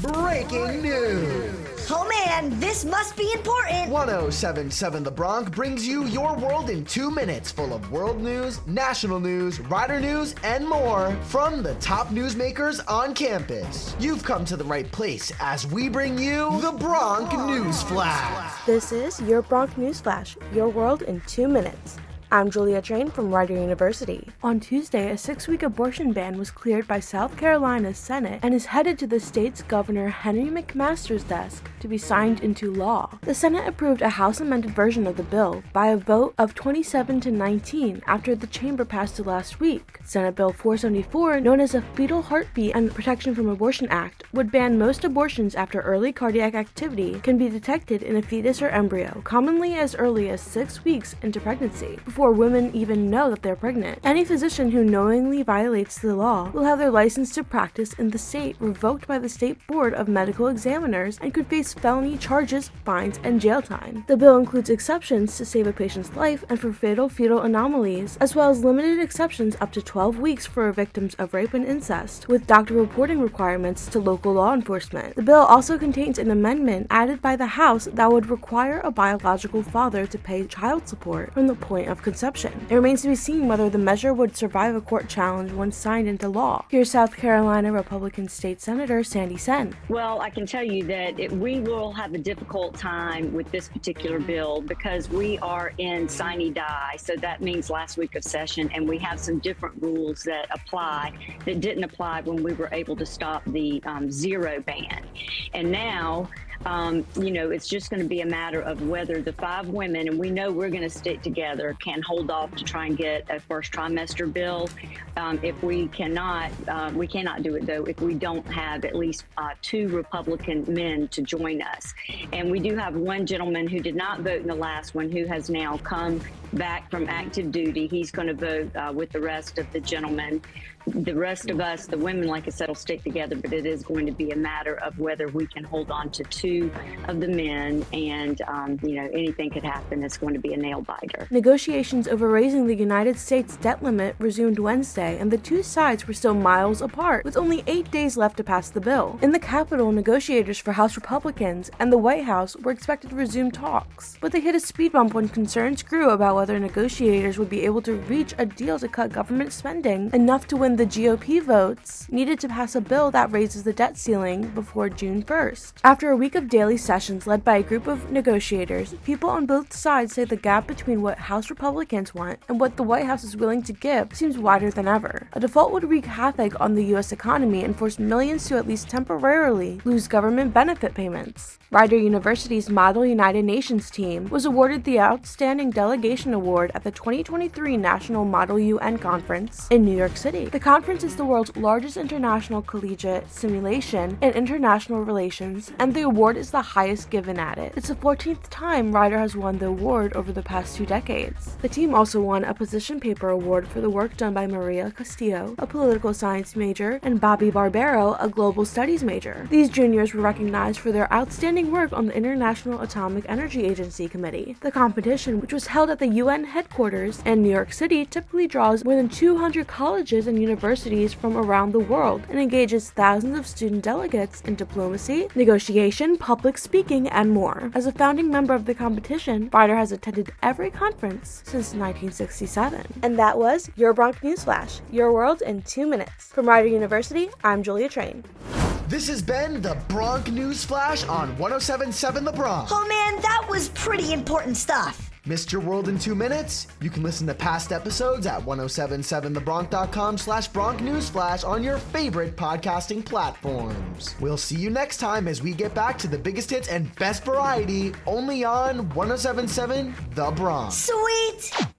Breaking news. Oh man, this must be important. 1077 The Bronc brings you your world in two minutes, full of world news, national news, rider news, and more from the top newsmakers on campus. You've come to the right place as we bring you the Bronc News Flash. This is your Bronc News Flash, your world in two minutes. I'm Julia Train from Rider University. On Tuesday, a six week abortion ban was cleared by South Carolina's Senate and is headed to the state's Governor Henry McMaster's desk to be signed into law. The Senate approved a House amended version of the bill by a vote of 27 to 19 after the chamber passed it last week. Senate Bill 474, known as the Fetal Heartbeat and Protection from Abortion Act, would ban most abortions after early cardiac activity can be detected in a fetus or embryo, commonly as early as six weeks into pregnancy. Before before women even know that they're pregnant. Any physician who knowingly violates the law will have their license to practice in the state revoked by the State Board of Medical Examiners and could face felony charges, fines, and jail time. The bill includes exceptions to save a patient's life and for fatal fetal anomalies, as well as limited exceptions up to 12 weeks for victims of rape and incest, with doctor reporting requirements to local law enforcement. The bill also contains an amendment added by the House that would require a biological father to pay child support from the point of It remains to be seen whether the measure would survive a court challenge once signed into law. Here's South Carolina Republican State Senator Sandy Senn. Well, I can tell you that it, we will have a difficult time with this particular bill because we are in sine die. So that means last week of session, and we have some different rules that apply that didn't apply when we were able to stop the um, zero ban. And now, um, you know, it's just going to be a matter of whether the five women, and we know we're going to stick together, can hold off to try and get a first trimester bill. Um, if we cannot, uh, we cannot do it though if we don't have at least uh, two Republican men to join us. And we do have one gentleman who did not vote in the last one who has now come back from active duty. He's going to vote uh, with the rest of the gentlemen the rest of us, the women, like I said, will stick together, but it is going to be a matter of whether we can hold on to two of the men, and um, you know anything could happen. It's going to be a nail biter. Negotiations over raising the United States debt limit resumed Wednesday, and the two sides were still miles apart, with only eight days left to pass the bill. In the Capitol, negotiators for House Republicans and the White House were expected to resume talks, but they hit a speed bump when concerns grew about whether negotiators would be able to reach a deal to cut government spending enough to win the GOP votes needed to pass a bill that raises the debt ceiling before June 1st. After a week of daily sessions led by a group of negotiators, people on both sides say the gap between what House Republicans want and what the White House is willing to give seems wider than ever. A default would wreak havoc on the U.S. economy and force millions to at least temporarily lose government benefit payments. Rider University's Model United Nations team was awarded the Outstanding Delegation Award at the 2023 National Model UN Conference in New York City. The conference is the world's largest international collegiate simulation in international relations, and the award is the highest given at it. It's the 14th time Rider has won the award over the past two decades. The team also won a position paper award for the work done by Maria Castillo, a political science major, and Bobby Barbero, a global studies major. These juniors were recognized for their outstanding work on the International Atomic Energy Agency Committee. The competition, which was held at the UN headquarters in New York City, typically draws more than 200 colleges and universities from around the world and engages thousands of student delegates in diplomacy, negotiation, public speaking, and more. As a founding member of the competition, Rider has attended every conference since 1967. And that was your Bronc Newsflash, your world in two minutes. From Rider University, I'm Julia Train. This has been the Bronc News Flash on 1077 The Bronc. Oh man, that was pretty important stuff. Missed your world in two minutes? You can listen to past episodes at 1077thebronc.com slash Bronc Newsflash on your favorite podcasting platforms. We'll see you next time as we get back to the biggest hits and best variety only on 1077 The Bronc. Sweet!